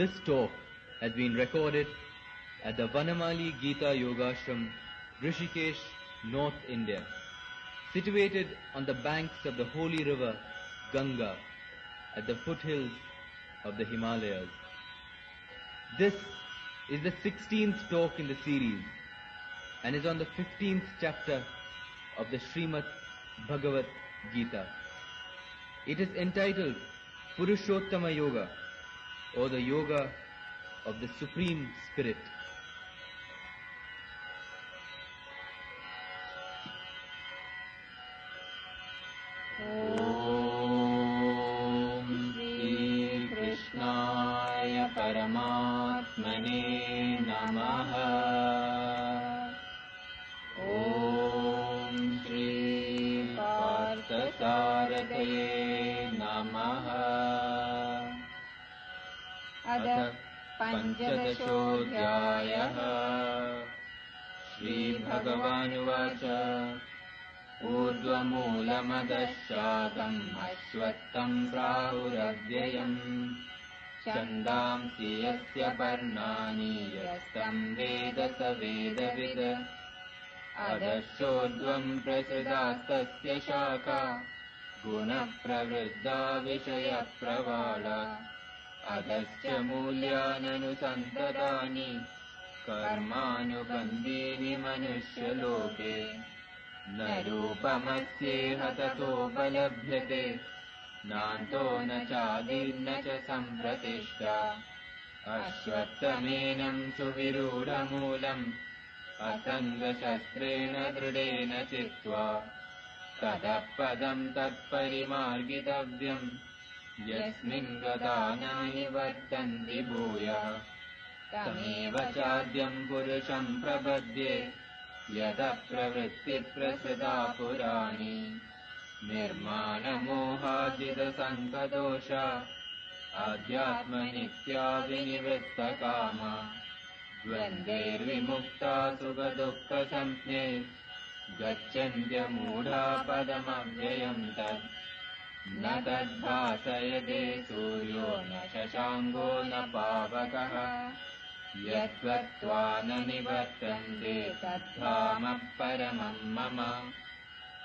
This talk has been recorded at the Vanamali Gita Yoga Yogashram, Rishikesh, North India, situated on the banks of the holy river Ganga at the foothills of the Himalayas. This is the 16th talk in the series and is on the 15th chapter of the Srimad Bhagavad Gita. It is entitled Purushottama Yoga or the Yoga of the Supreme Spirit. श्रीकृष्णाय परमात्मने नमः ॐ श्रीपार्थसारथये नमः अथ पञ्चदशोऽध्यायः। श्रीभगवानुवाच। ऊर्ध्वमूलमदशाकम् अश्वत्थम् प्राहुरव्ययम्। छन्दांसि यस्य पर्णानि यस्तम् वेद स वेदविद। अधश्चोर्ध्वम् प्रसृतास्तस्य शाखा। गुणप्रवृद्धा विषयप्रवाला अधश्च मूल्याननुसन्ततानि कर्मानुबन्धीनि मनुष्यलोके। न रूपमस्येह ततोपलभ्यते नान्तो न चादिर्न च सम्प्रतिष्ठा। अश्वत्थमेनम् सुविरूढमूलम् असङ्गशस्त्रेण दृढेन चित्वा। ततः पदम् तत्परिमार्गितव्यम् यस्मिन् गता न निवर्तन्ति भूयः। तमेव चाद्यम् पुरुषम् प्रपद्ये यतः प्रवृत्तिप्रसृता पुराणि। निर्माणमोहाजितसङ्कदोष आध्यात्मनित्या विनिवृत्तकामा द्वन्द्वैर्विमुक्ता सुखदुःखसंज्ञे गच्छन्त्यमूढा पदमव्ययम् तत् न तद्भासयते सूर्यो न शशाङ्को न पावकः। यद्वत्त्वा न निवर्तन्ते तद्धामः परमम् मम।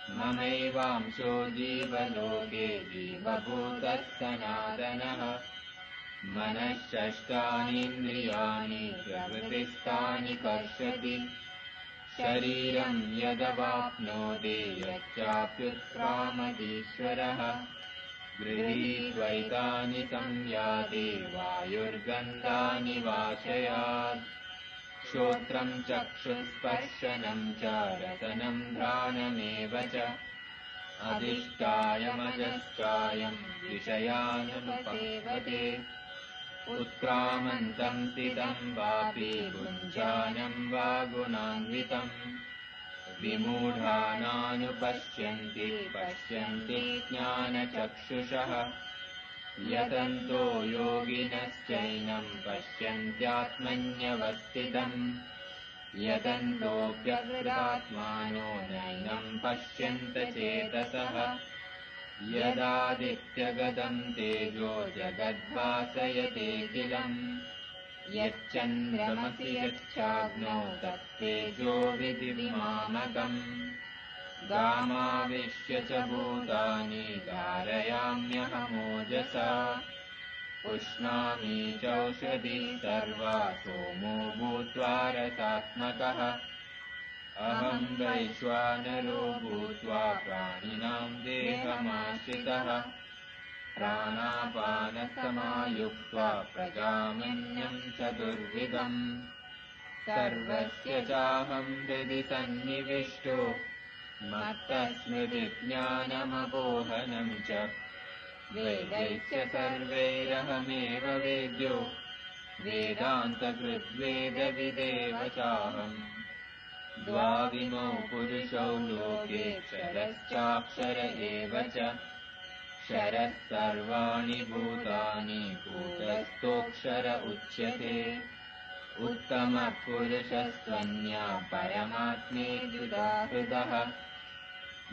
ममैवांशो जीवलोके जीवभूतः सनातनः मनःषष्ठानीन्द्रियाणि प्रवृतिस्थानि कर्षति शरीरम् यदवाप्नोति यच्चाप्युत्क्रामतीश्वरः गृहीत्वैतानि संयाति वायुर्गन्धानि वाशयात् श्रोत्रम् चक्षुस्पर्शनम् च रसनम् घ्राणमेव च। अधिष्ठायमजश्चायम् विषयानुपसेवते उत्क्रामन्तम् स्थितम् वापि भुञ्जानम् वा गुणान्वितम् विमूढानानुपश्यन्ति पश्यन्ति ज्ञानचक्षुषः। यतन्तो योगिनश्चैनम् पश्यन्त्यात्मन्यवस्थितम् यतन्तोऽप्यकृतात्मानो नैनम् पश्यन्त चेतसः यदादित्यगतम् तेजो जगद्भासयतेऽखिलम् यच्चन्द्रमसि यच्छाग्नौ तत्तेजो विधिमामकम् गामाविश्य च भूतानि धारयाम्यहमोजसा। उष्णामि चौषधि सर्वा सोमो भूत्वा रसात्मकः अहम् वैश्वानरो भूत्वा प्राणिनाम् देहमाश्रितः प्राणापानसमायुक्त्वा प्रजामन्यम् चतुर्विधम् सर्वस्य चाहं हृदि सन्निविष्टो मत्तस्मृतिज्ञानमपोहनम् च वेदैश्च सर्वैरहमेव वेद्यो वेदान्तकृद्वेदविदेव चाहम् द्वाविमौ पुरुषौ लोके क्षरश्चाक्षर एव च। क्षरः सर्वाणि भूतानि भूतस्थोऽक्षर उच्यते। उत्तमपुरुषस्त्वन्या परमात्मेत्युदा हृदः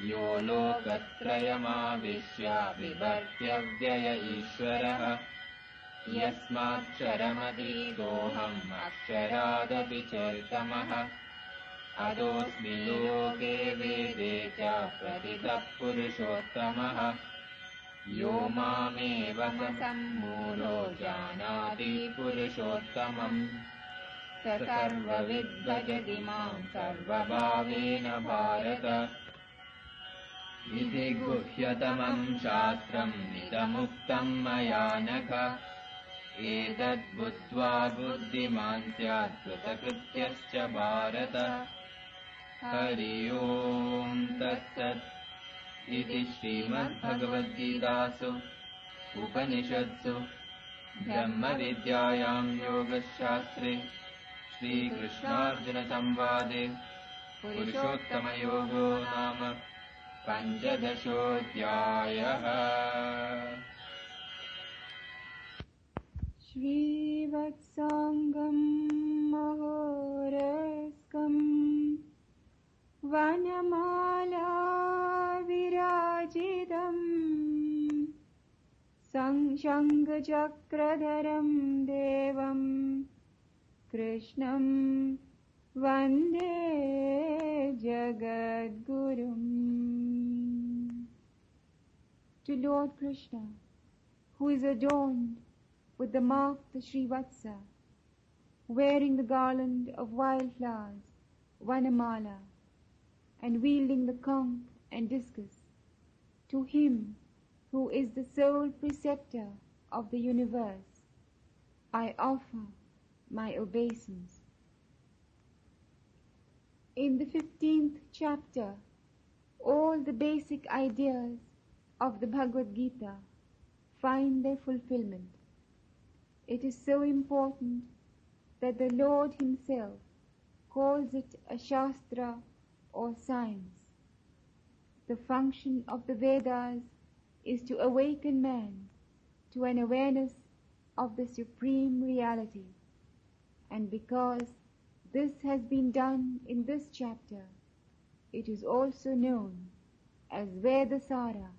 यो लोकत्रयमाविश्य बिभर्त्यव्यय ईश्वरः। यस्माक्षरमतीतोऽहम् अक्षरादपि चेतमः अदोऽस्मि लोके वेदे च प्रतितः पुरुषोत्तमः यो मामेव जानाति पुरुषोत्तमम् स सर्वविद्भजति माम् सर्वभावेन भारत। इति गुह्यतमम् शास्त्रम् इदमुक्तम् मया नख एतद्बुद्ध्वा बुद्धिमान् स्यात् कृतकृत्यश्च भारत हरि ओम् तत्सत् इति श्रीमद्भगवद्गीतासु उपनिषत्सु ब्रह्मविद्यायाम् योगशास्त्रे श्रीकृष्णार्जुनसंवादे पुरुषोत्तमयोगो नाम पञ्चदशोऽध्यायः। श्रीवत्साङ्गं महोरस्कम् वनमाला विराजितम् शङ्खचक्रधरं देवम् कृष्णं वन्दे जगद्गुरुम् To Lord Krishna, who is adorned with the mark the Srivatsa, wearing the garland of wildflowers, Vanamala, and wielding the conch and discus, to him who is the sole preceptor of the universe, I offer my obeisance. In the fifteenth chapter, all the basic ideas of the Bhagavad Gita find their fulfillment. It is so important that the Lord Himself calls it a Shastra or science. The function of the Vedas is to awaken man to an awareness of the Supreme Reality. And because this has been done in this chapter, it is also known as Vedasara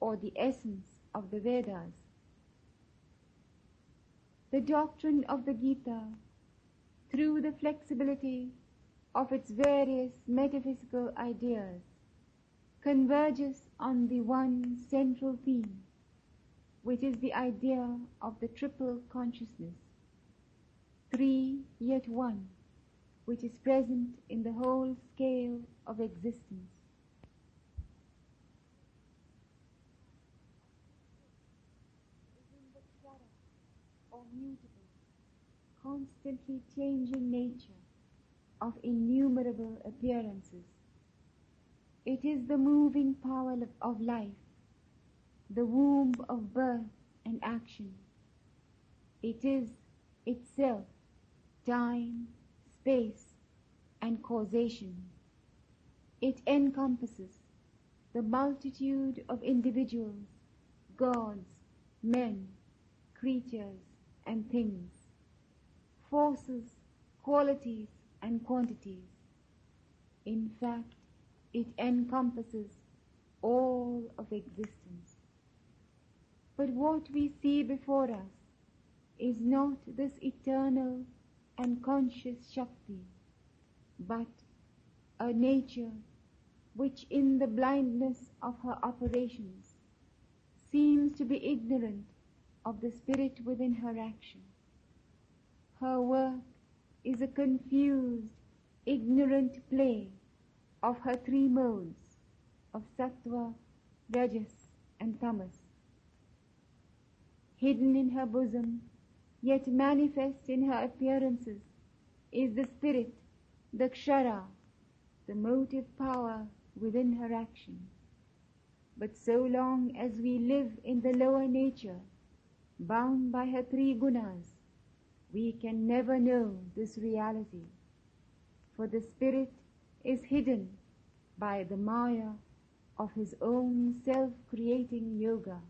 or the essence of the Vedas. The doctrine of the Gita, through the flexibility of its various metaphysical ideas, converges on the one central theme, which is the idea of the triple consciousness, three yet one, which is present in the whole scale of existence. mutable, constantly changing nature of innumerable appearances. It is the moving power of, life, the womb of birth and action. It is itself time, space, and causation. It encompasses the multitude of individuals, gods, men, creatures, and things, forces, qualities, and quantities. In fact, it encompasses all of existence. But what we see before us is not this eternal and conscious Shakti, but a nature which in the blindness of her operations seems to be ignorant of the spirit within her action. Her work is a confused, ignorant play of her three modes of sattva, rajas, and tamas. Hidden in her bosom, yet manifest in her appearances, is the spirit, the kshara, the motive power within her action. But so long as we live in the lower nature, bound by her three gunas, we can never know this reality. For the spirit is hidden by the maya of his own self-creating yoga.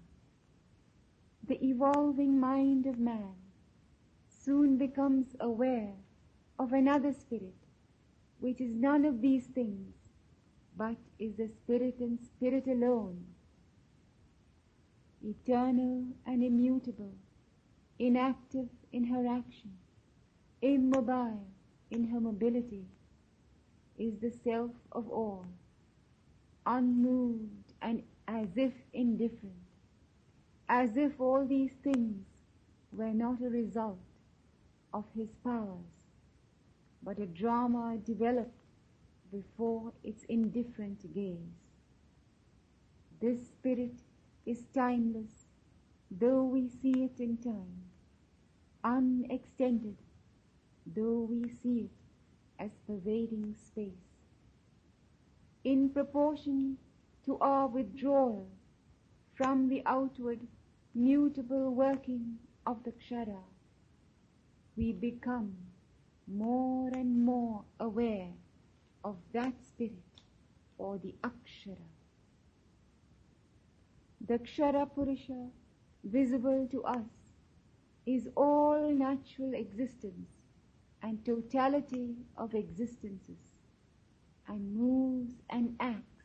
The evolving mind of man soon becomes aware of another spirit, which is none of these things, but is the spirit and spirit alone, eternal and immutable, inactive in her action, immobile in her mobility, is the self of all, unmoved and as if indifferent, as if all these things were not a result of his powers, but a drama developed before its indifferent gaze. This spirit is timeless, though we see it in time, unextended, though we see it as pervading space. In proportion to our withdrawal from the outward mutable working of the kshara, we become more and more aware of that spirit or the akshara. The kshara purusha visible to us is all natural existence and totality of existences and moves and acts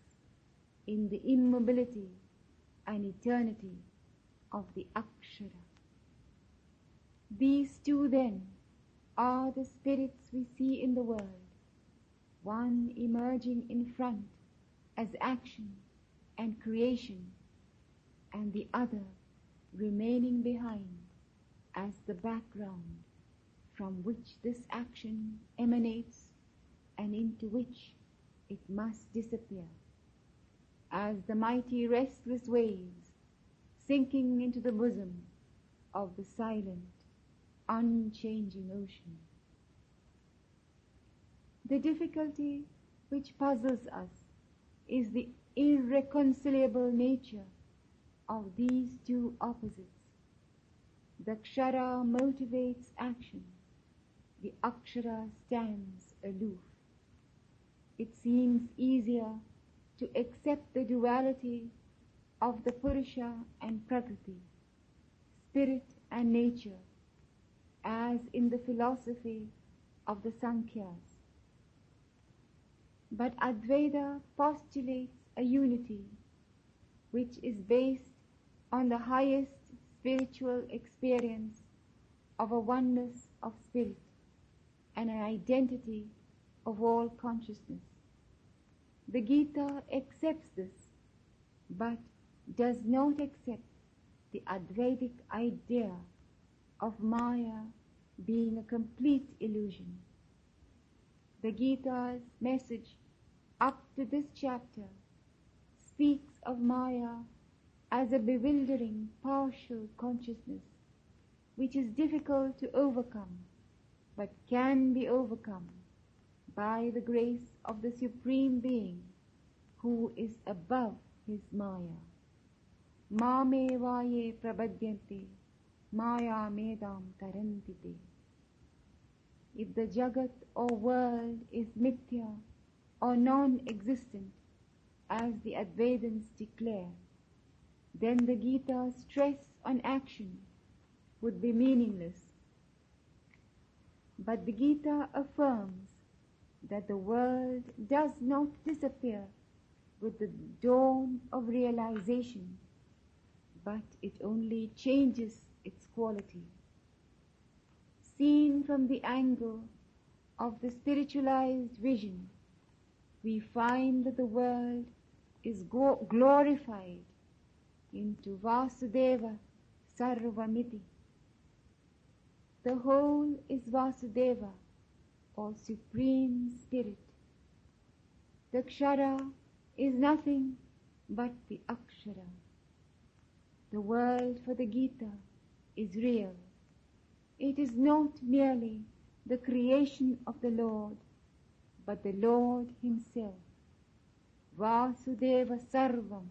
in the immobility and eternity of the akshara. These two then are the spirits we see in the world, one emerging in front as action and creation, and the other remaining behind as the background from which this action emanates and into which it must disappear. As the mighty restless waves sinking into the bosom of the silent, unchanging ocean. The difficulty which puzzles us is the irreconcilable nature of these two opposites. The kshara motivates action, the akshara stands aloof. It seems easier to accept the duality of the Purusha and Prakriti, spirit and nature, as in the philosophy of the Sankhyas. But Advaita postulates a unity which is based on the highest spiritual experience of a oneness of spirit and an identity of all consciousness. The Gita accepts this, but does not accept the Advaitic idea of Maya being a complete illusion. The Gita's message up to this chapter speaks of Maya as a bewildering partial consciousness which is difficult to overcome but can be overcome by the grace of the Supreme Being who is above his Maya. Mame vaye prabhadyante maya medam tarantite. If the Jagat or world is mithya or non-existent as the Advaitins declare, then the Gita's stress on action would be meaningless. But the Gita affirms that the world does not disappear with the dawn of realization, but it only changes its quality. Seen from the angle of the spiritualized vision, we find that the world is glorified into Vasudeva Sarvamiti. The whole is Vasudeva, or Supreme Spirit. The Kshara is nothing but the Akshara. The world for the Gita is real. It is not merely the creation of the Lord, but the Lord Himself. Vasudeva Sarvam.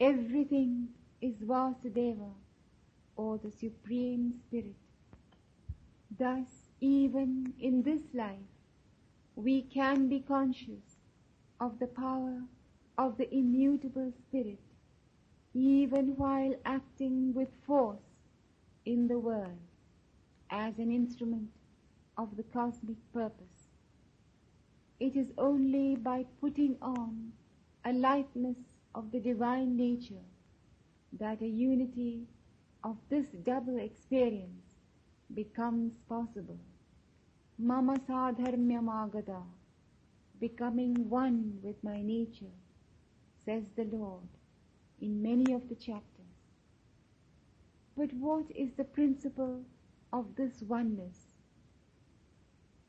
Everything is Vasudeva, or the Supreme Spirit. Thus, even in this life, we can be conscious of the power of the immutable Spirit, even while acting with force in the world as an instrument of the cosmic purpose. It is only by putting on a likeness of the divine nature that a unity of this double experience becomes possible. Mama sadharmyamagada, becoming one with my nature, says the Lord in many of the chapters. But what is the principle of this oneness?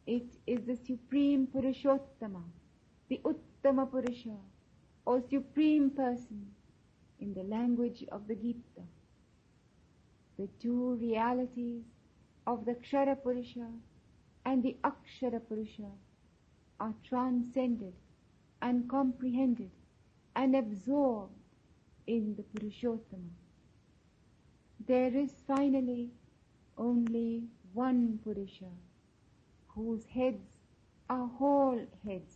It is the Supreme Purushottama, the Uttama Purusha, or Supreme Person in the language of the Gita. The two realities of the Kshara Purusha and the Akshara Purusha are transcended and comprehended and absorbed in the Purushottama. There is finally only one Purusha whose heads are whole heads,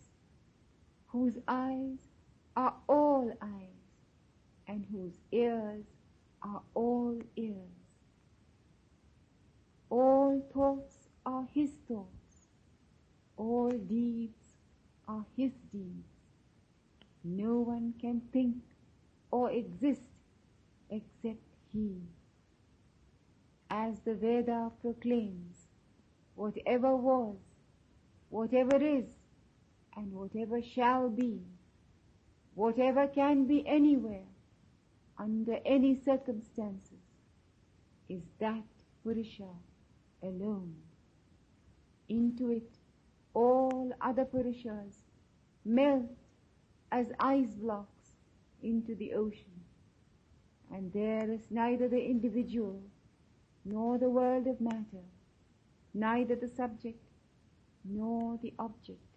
whose eyes are all eyes, and whose ears are all ears. All thoughts are his thoughts, all deeds are his deeds. No one can think or exist except he. As the Veda proclaims, whatever was, whatever is, and whatever shall be, whatever can be anywhere, under any circumstances, is that Purusha alone. Into it all other Purushas melt as ice blocks into the ocean. And there is neither the individual nor the world of matter, neither the subject nor the object.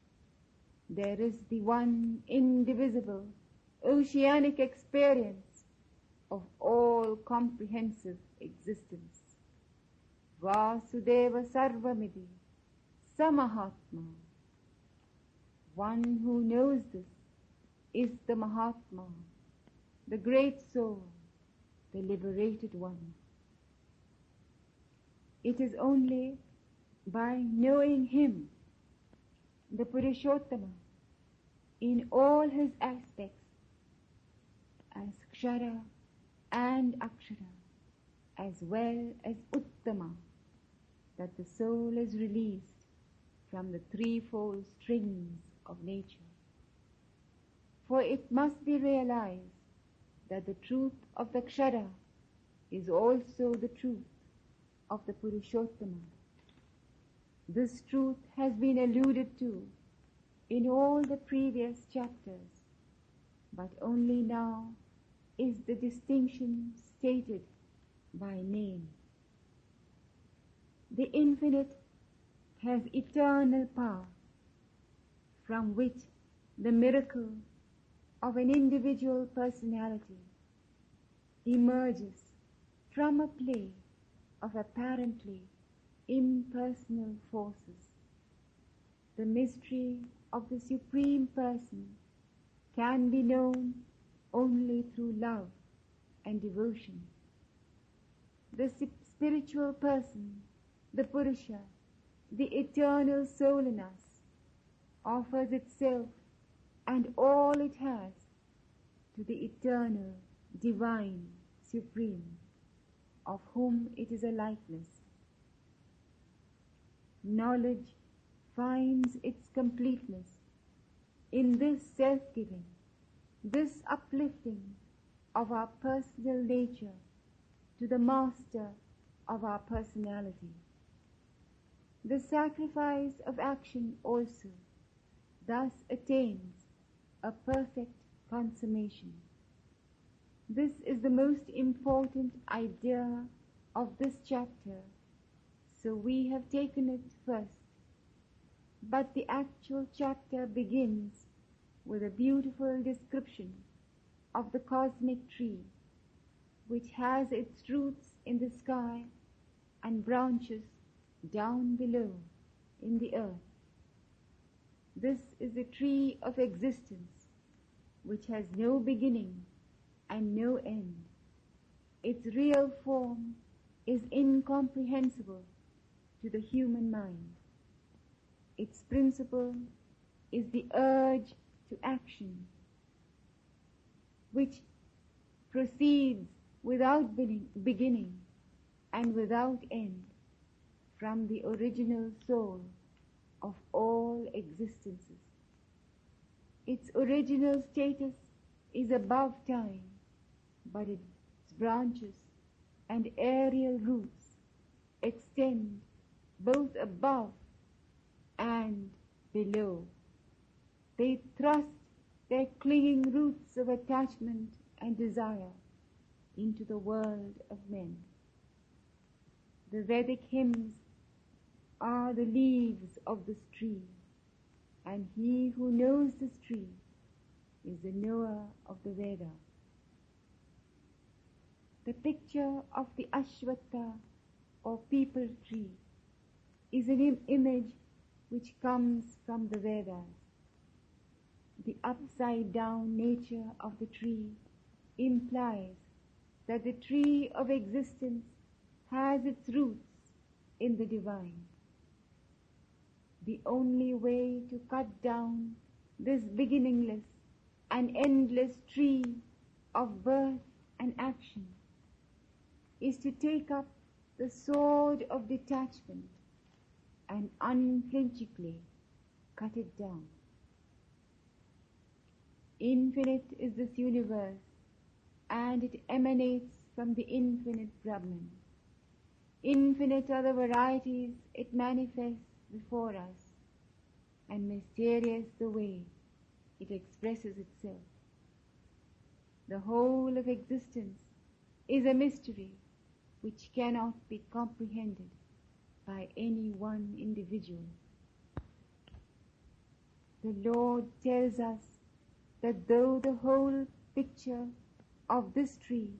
There is the one indivisible, oceanic experience of all comprehensive existence. Vasudeva Sarvamiti, Samahatma. One who knows this is the Mahatma, the great soul, the liberated one. It is only by knowing him, the Purushottama, in all his aspects, as Kshara and Akshara, as well as Uttama, that the soul is released from the threefold strings of nature. For it must be realized that the truth of the Kshara is also the truth of the Purushottama. This truth has been alluded to in all the previous chapters, but only now is the distinction stated by name. The infinite has eternal power from which the miracle of an individual personality emerges from a play of apparently impersonal forces. The mystery of the Supreme Person can be known only through love and devotion. The spiritual person, the Purusha, the eternal soul in us, offers itself and all it has to the eternal, divine, supreme, of whom it is a likeness. Knowledge finds its completeness in this self-giving, this uplifting of our personal nature to the master of our personality. The sacrifice of action also thus attains a perfect consummation. This is the most important idea of this chapter, so we have taken it first. But the actual chapter begins with a beautiful description of the cosmic tree, which has its roots in the sky and branches down below in the earth. This is the tree of existence, which has no beginning and no end. Its real form is incomprehensible to the human mind. Its principle is the urge to action, which proceeds without beginning and without end from the original soul of all existences. Its original status is above time, but its branches and aerial roots extend both above and below. They thrust their clinging roots of attachment and desire into the world of men. The Vedic hymns are the leaves of this tree, and he who knows this tree is the knower of the Veda. The picture of the Ashwatha or peepal tree is an Im- image which comes from the Vedas. The upside down nature of the tree implies that the tree of existence has its roots in the divine. The only way to cut down this beginningless and endless tree of birth and action is to take up the sword of detachment and unflinchingly cut it down. Infinite is this universe and it emanates from the infinite Brahman. Infinite are the varieties it manifests before us and mysterious the way it expresses itself. The whole of existence is a mystery which cannot be comprehended by any one individual. The Lord tells us that though the whole picture of this tree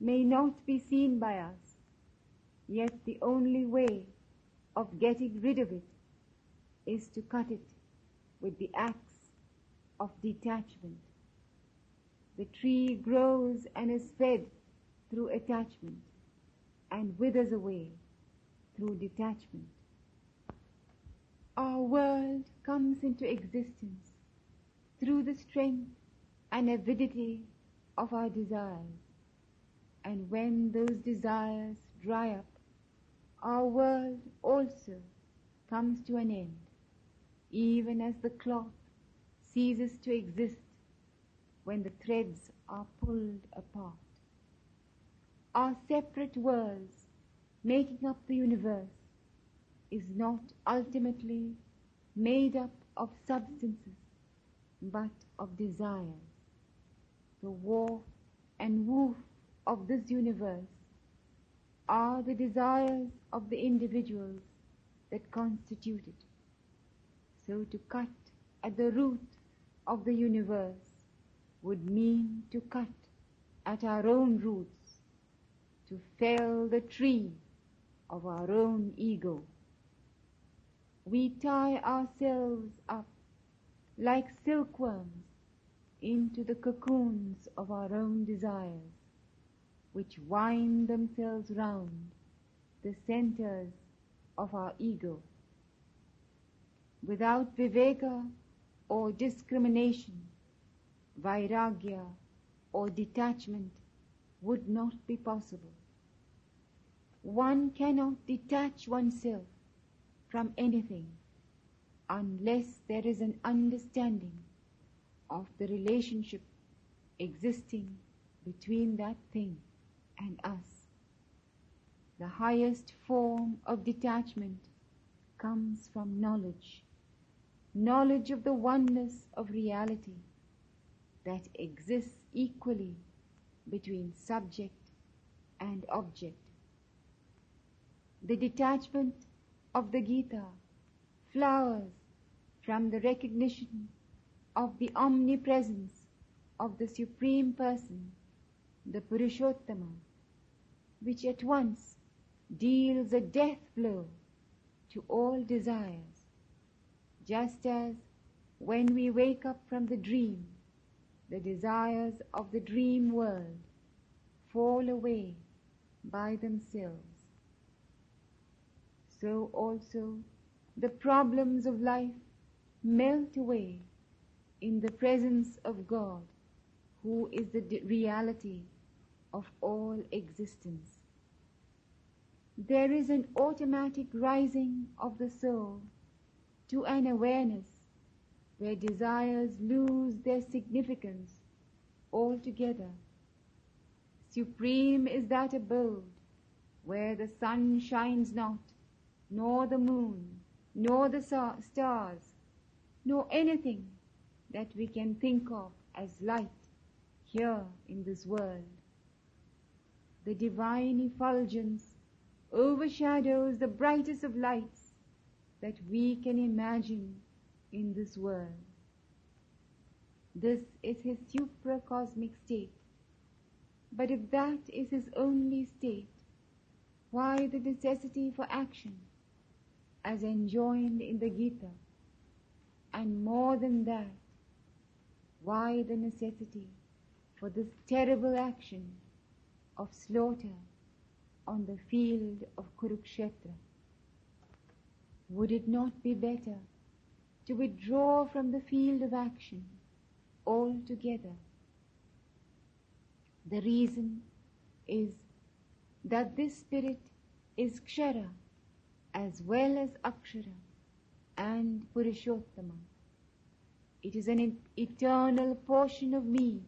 may not be seen by us, yet the only way of getting rid of it is to cut it with the axe of detachment. The tree grows and is fed through attachment and withers away through detachment. Our world comes into existence through the strength and avidity of our desires. And when those desires dry up, our world also comes to an end, even as the cloth ceases to exist when the threads are pulled apart. Our separate worlds making up the universe is not ultimately made up of substances but of desires. The warp and woof of this universe are the desires of the individuals that constitute it. So to cut at the root of the universe would mean to cut at our own roots, to fell the tree of our own ego. We tie ourselves up like silkworms into the cocoons of our own desires, which wind themselves round the centers of our ego. Without viveka or discrimination, vairagya or detachment would not be possible. One cannot detach oneself from anything unless there is an understanding of the relationship existing between that thing and us. The highest form of detachment comes from knowledge, knowledge of the oneness of reality that exists equally between subject and object. The detachment of the Gita flowers from the recognition of the omnipresence of the Supreme Person, the Purushottama, which at once deals a death blow to all desires, just as when we wake up from the dream, the desires of the dream world fall away by themselves. So also the problems of life melt away in the presence of God, who is the reality of all existence. There is an automatic rising of the soul to an awareness where desires lose their significance altogether. Supreme is that abode where the sun shines not, nor the moon, nor the stars, nor anything that we can think of as light here in this world. The divine effulgence overshadows the brightest of lights that we can imagine in this world. This is his supracosmic state. But if that is his only state, why the necessity for action, as enjoined in the Gita? And more than that, why the necessity for this terrible action of slaughter on the field of Kurukshetra? Would it not be better to withdraw from the field of action altogether? The reason is that this spirit is Kshara as well as Akshara and Purushottama. It is an eternal portion of me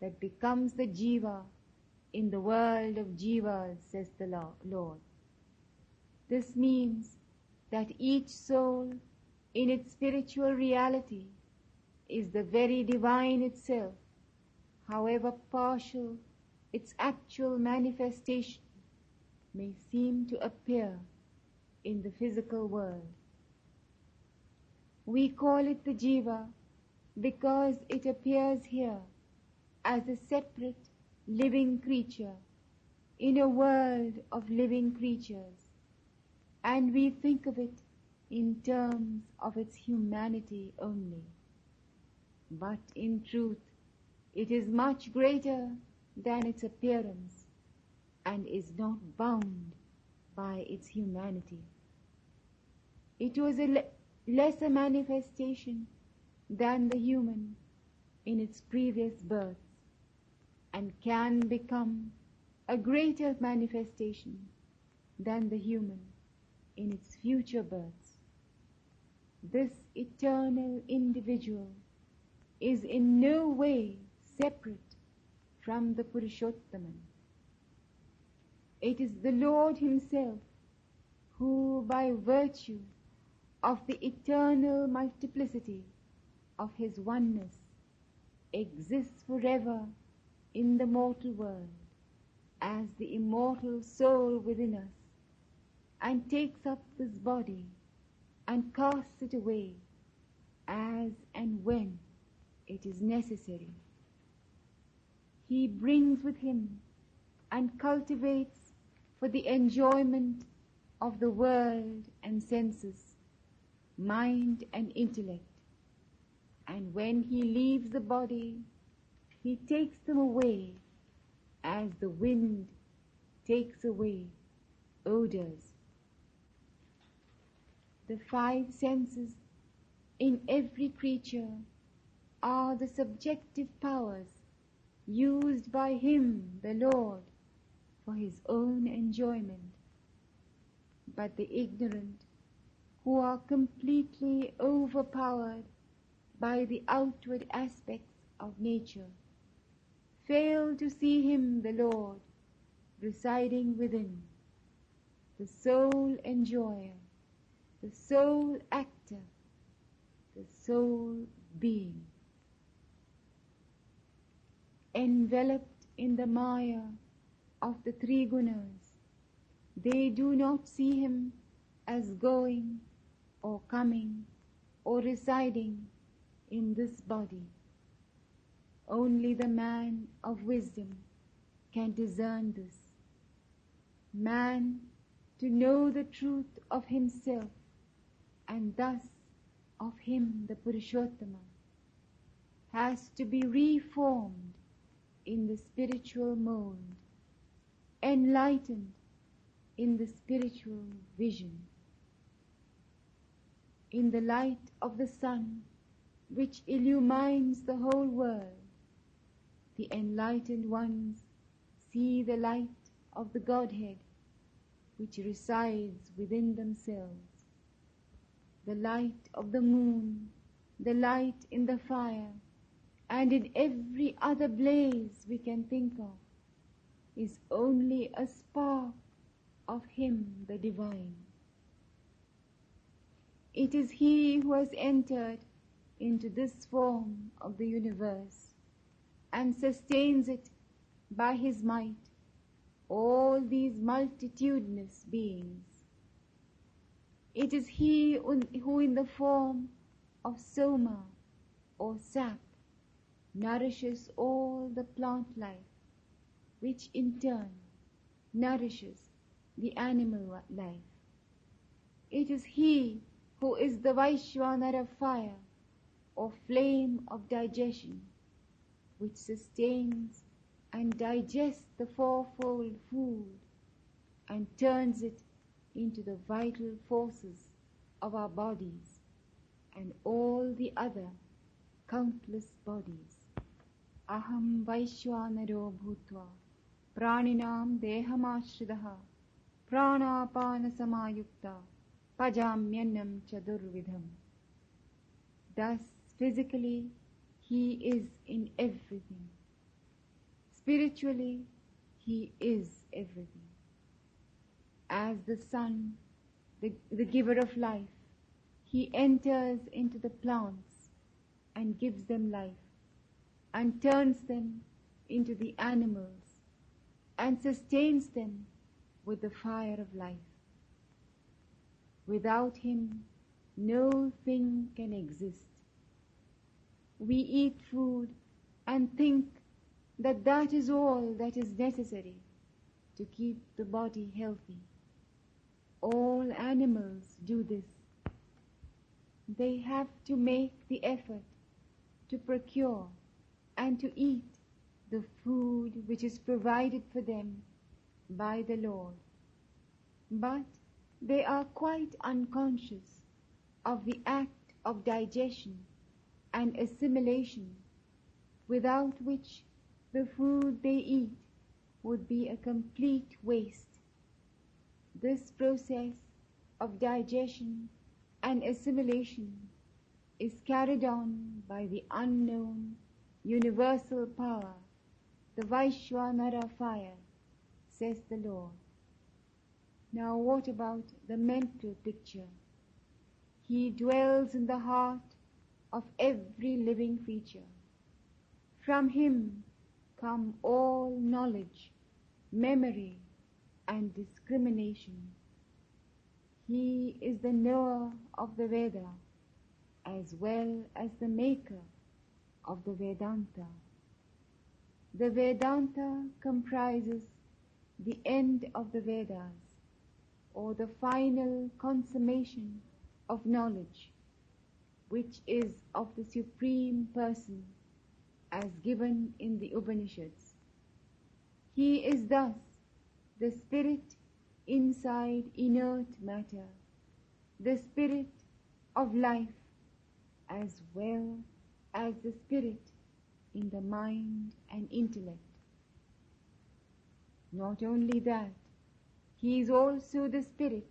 that becomes the Jiva in the world of Jivas, says the Lord. This means that each soul in its spiritual reality is the very divine itself, however partial its actual manifestation may seem to appear in the physical world. We call it the Jiva because it appears here as a separate living creature in a world of living creatures, and we think of it in terms of its humanity only. But in truth, it is much greater than its appearance and is not bound by its humanity. It was a le- lesser manifestation than the human in its previous births and can become a greater manifestation than the human in its future births. This eternal individual is in no way separate from the Purushottaman. It is the Lord Himself who, by virtue of the eternal multiplicity of His oneness, exists forever in the mortal world as the immortal soul within us and takes up this body and casts it away as and when it is necessary. He brings with him and cultivates for the enjoyment of the world and senses, mind and intellect. And when he leaves the body, he takes them away as the wind takes away odors. The five senses in every creature are the subjective powers used by him, the Lord, for his own enjoyment. But the ignorant, who are completely overpowered by the outward aspects of nature, fail to see him, the Lord, residing within, the sole enjoyer, the sole actor, the sole being. Enveloped in the Maya of the three gunas, They do not see him as going or coming or residing in this body. Only the man of wisdom can discern this. Man to know the truth of himself and thus of him the Purushottama has to be reformed in the spiritual mold, enlightened in the spiritual vision, in the light of the sun which illumines the whole world. The enlightened ones see the light of the Godhead which resides within themselves, the light of the moon, the light in the fire, and in every other blaze we can think of, is only a spark of Him the Divine. It is He who has entered into this form of the universe and sustains it by His might, all these multitudinous beings. It is He who in the form of soma or sap nourishes all the plant life, which in turn nourishes the animal life. It is He who is the Vaishvanara fire or flame of digestion, which sustains and digests the fourfold food and turns it into the vital forces of our bodies and all the other countless bodies. Aham Vaishwanaro Bhutva Praninam Dehamashridaha Pranapana Samayukta Pajamyanam Chadurvidham. Thus, physically, he is in everything. Spiritually, he is everything. As the sun, the, the giver of life, he enters into the plants and gives them life and turns them into the animals and sustains them with the fire of life. Without him, no thing can exist. We eat food and think that that is all that is necessary to keep the body healthy. All animals do this. They have to make the effort to procure and to eat the food which is provided for them by the Lord. But they are quite unconscious of the act of digestion and assimilation without which the food they eat would be a complete waste. This process of digestion and assimilation is carried on by the unknown universal power, the Vaishwanara fire, says the Lord. Now what about the mental picture? He dwells in the heart of every living creature. From him come all knowledge, memory, and discrimination. He is the knower of the Veda as well as the maker of the Vedanta. The Vedanta comprises the end of the Vedas or the final consummation of knowledge which is of the Supreme Person as given in the Upanishads. He is thus the spirit inside inert matter, the spirit of life as well as the spirit in the mind and intellect. Not only that, he is also the spirit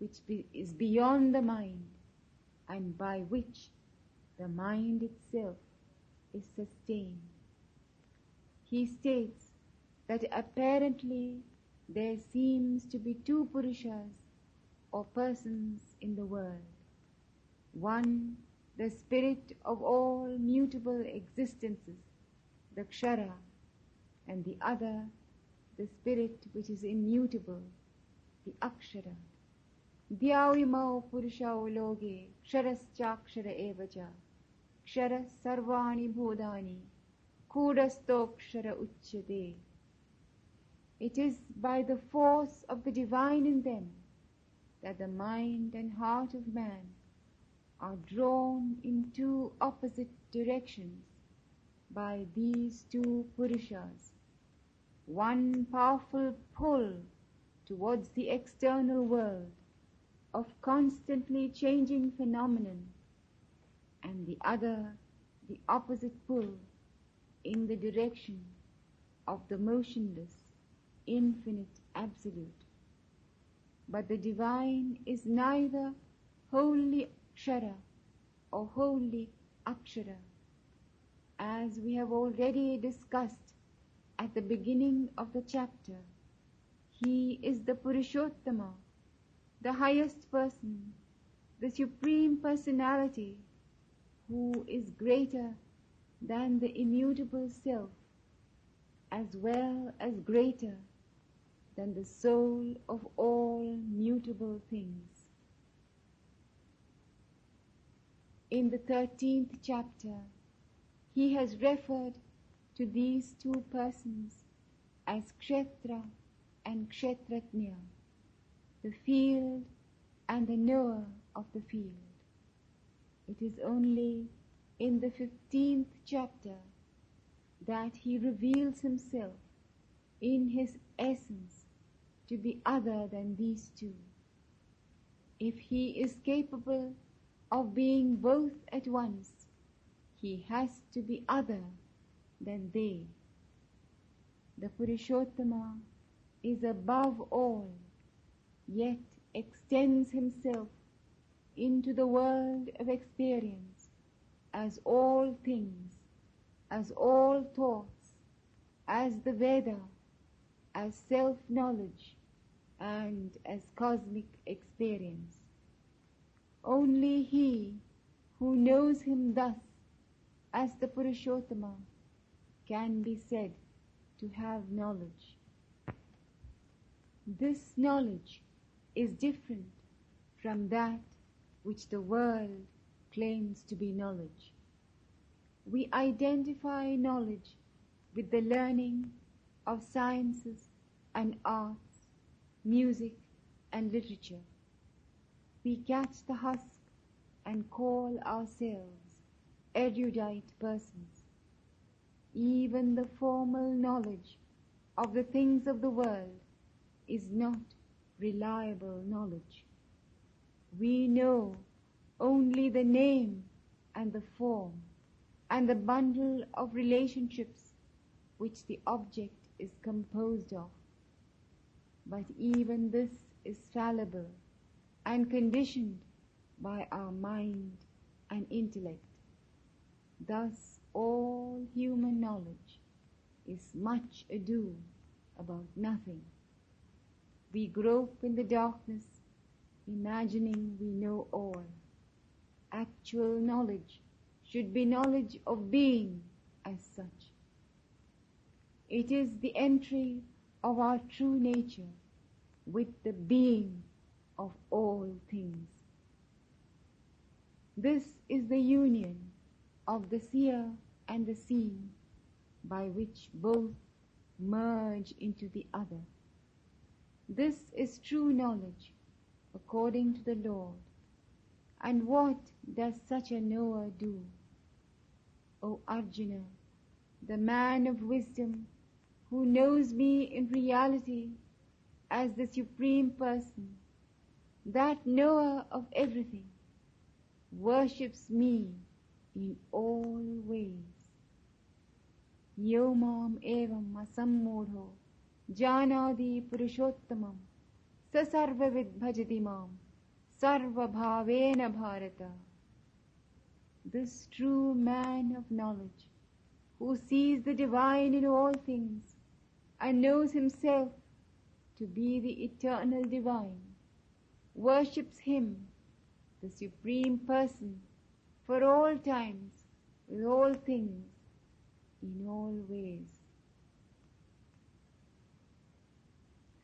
which be, is beyond the mind and by which the mind itself is sustained. He states that apparently there seems to be two Purushas or persons in the world. One, the spirit of all mutable existences, the Kshara, and the other, the spirit which is immutable, the Akshara. Dhyavimau Purushau Loge, Ksharaschakshara Evaja, Kshara Sarvani Bhodani, Kudastokshara Uchyate. It is by the force of the divine in them that the mind and heart of man are drawn in two opposite directions by these two Purushas. One powerful pull towards the external world of constantly changing phenomenon, and the other the opposite pull in the direction of the motionless, infinite absolute. But the divine is neither wholly Kshara or wholly Akshara, as we have already discussed at the beginning of the chapter. He is the Purushottama, the highest person, the supreme personality, who is greater than the immutable self, as well as greater than the soul of all mutable things. In the thirteenth chapter, he has referred to these two persons as Kshetra and Kshetratnya, the field and the knower of the field. It is only in the fifteenth chapter that he reveals himself in his essence to be other than these two. If he is capable of being both at once, he has to be other than they. The Purushottama is above all, yet extends himself into the world of experience as all things, as all thoughts, as the Veda, as self-knowledge, and as cosmic experience. Only he who knows him thus as the Purushottama can be said to have knowledge. This knowledge is different from that which the world claims to be knowledge. We identify knowledge with the learning of sciences and arts, music and literature. We catch the husk and call ourselves erudite persons. Even the formal knowledge of the things of the world is not reliable knowledge. We know only the name and the form and the bundle of relationships which the object is composed of. But even this is fallible and conditioned by our mind and intellect. Thus all human knowledge is much ado about nothing. We grope in the darkness, imagining we know all. Actual knowledge should be knowledge of being as such. It is the entry of our true nature with the being of all things. This is the union of the seer and the sea by which both merge into the other. This is true knowledge according to the Lord. And what does such a knower do? O Arjuna, the man of wisdom who knows me in reality as the Supreme Person, that knower of everything, worships me in all ways. Janadi purushottamam sasarvavid bhajati mam sarva bhavena bharata. This true man of knowledge, who sees the divine in all things and knows himself to be the eternal divine, worships him, the supreme person, for all times, with all things, in all ways.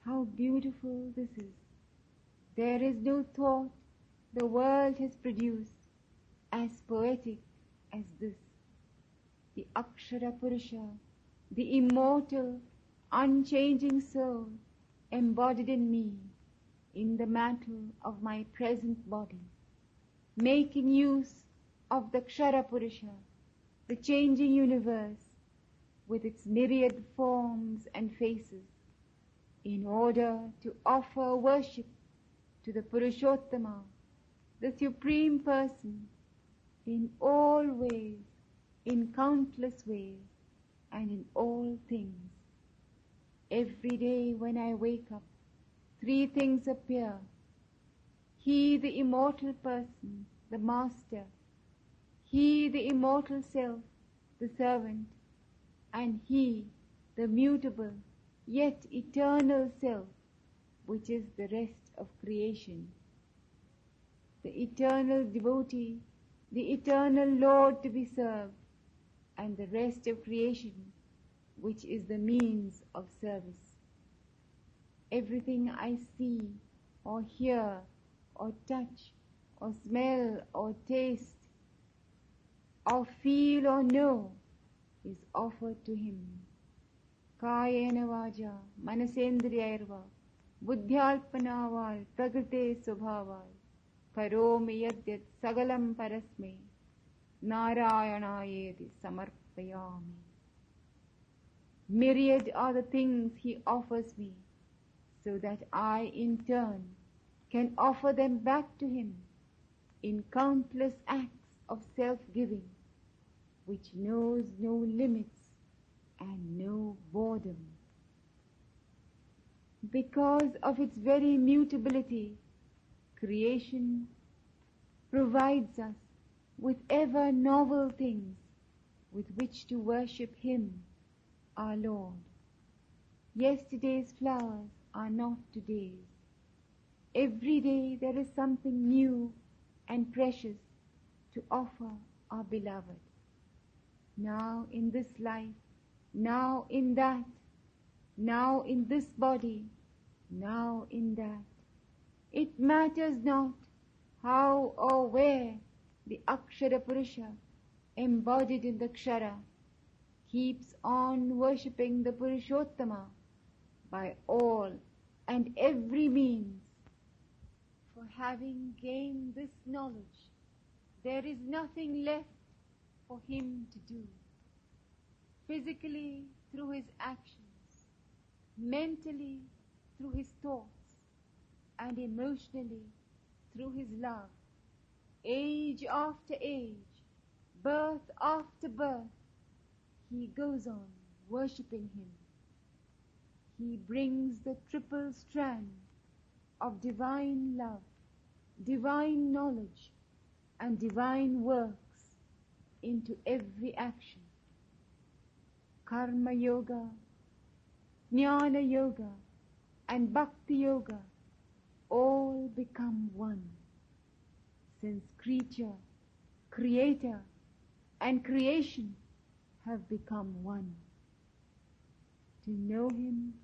How beautiful this is. There is no thought the world has produced as poetic as this. The Akshara Purusha, the immortal, unchanging soul embodied in me in the mantle of my present body, making use of the Kshara Purusha, the changing universe with its myriad forms and faces, in order to offer worship to the Purushottama, the Supreme Person, in all ways, in countless ways, and in all things. Every day when I wake up, three things appear. He, the immortal person, the master. He, the immortal self, the servant. And he, the mutable, yet eternal self, which is the rest of creation. The eternal devotee, the eternal Lord to be served, and the rest of creation, which is the means of service. Everything I see, or hear, or touch, or smell, or taste, or feel or know is offered to him. Kayena vaja, manasendriyarva, buddhyalpanaval, prakrite subhaval, karomi yadyat sagalam parasme, narayanayedi samarpayami. Myriad are the things he offers me, so that I in turn can offer them back to him in countless acts of self-giving which knows no limits and no boredom. Because of its very mutability, creation provides us with ever novel things with which to worship Him, our Lord. Yesterday's flowers are not today's. Every day there is something new and precious to offer our beloved. Now in this life, now in that, now in this body, now in that. It matters not how or where the Akshara Purusha, embodied in the Kshara, keeps on worshipping the Purushottama by all and every means. For having gained this knowledge, there is nothing left for him to do. Physically, through his actions, mentally, through his thoughts, and emotionally, through his love. Age after age, birth after birth, he goes on worshipping him. He brings the triple strand of divine love, divine knowledge, and divine works into every action. Karma Yoga, Jnana Yoga, and Bhakti Yoga all become one, since creature, creator, and creation have become one. To know Him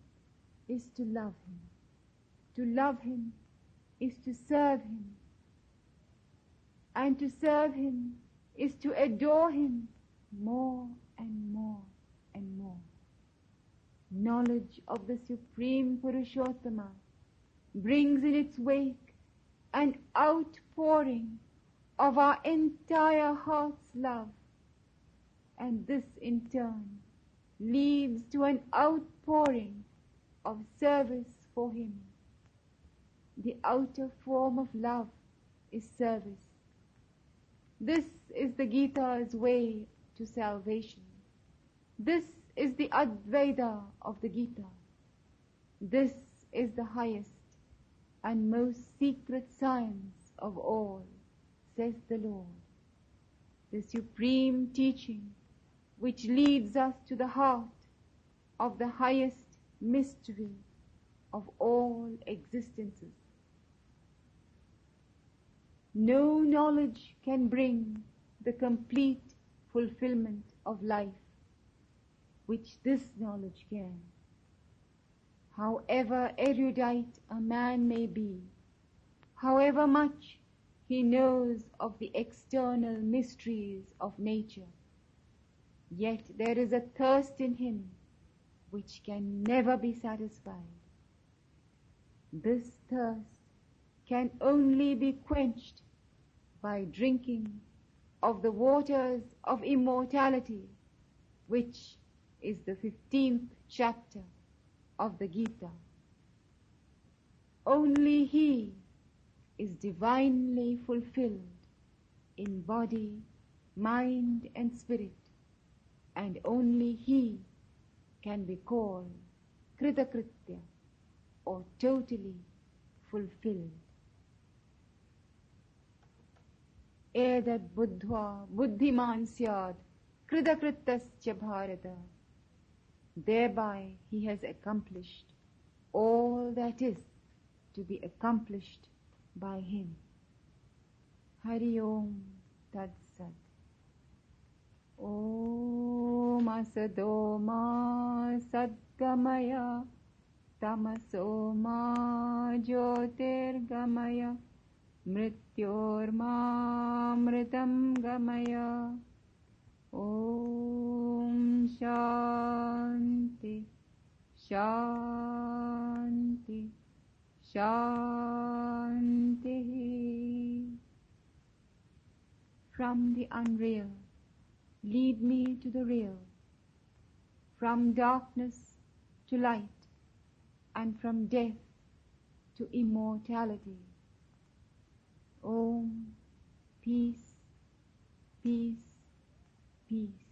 is to love Him. To love Him is to serve Him. And to serve Him is to adore Him more and more and more. Knowledge of the Supreme Purushottama brings in its wake an outpouring of our entire heart's love. And this in turn leads to an outpouring of service for Him. The outer form of love is service. This is the Gita's way to salvation. This is the Advaita of the Gita. This is the highest and most secret science of all, says the Lord. The supreme teaching which leads us to the heart of the highest mystery of all existences. No knowledge can bring the complete fulfillment of life, which this knowledge can. However erudite a man may be, however much he knows of the external mysteries of nature, yet there is a thirst in him which can never be satisfied. This thirst can only be quenched by drinking of the waters of immortality, which is the fifteenth chapter of the Gita. Only he is divinely fulfilled in body, mind and spirit, and only he can be called Kritakritya or totally fulfilled. एतद् बुद्ध्वा बुद्धिमान् स्यात् कृतकृतश्च Bharat Thereby he has accomplished all that is to be accomplished by him. Hari Om Tat Sat. Om Asado Ma Sadgamaya Tamaso Ma Jyotirgamaya मृत्योर्मामृतं गमय ॐ शान्ति शान्ति शान्तिः From the unreal, lead me to the real. From darkness to light, and from death to immortality. Om, peace, peace, peace.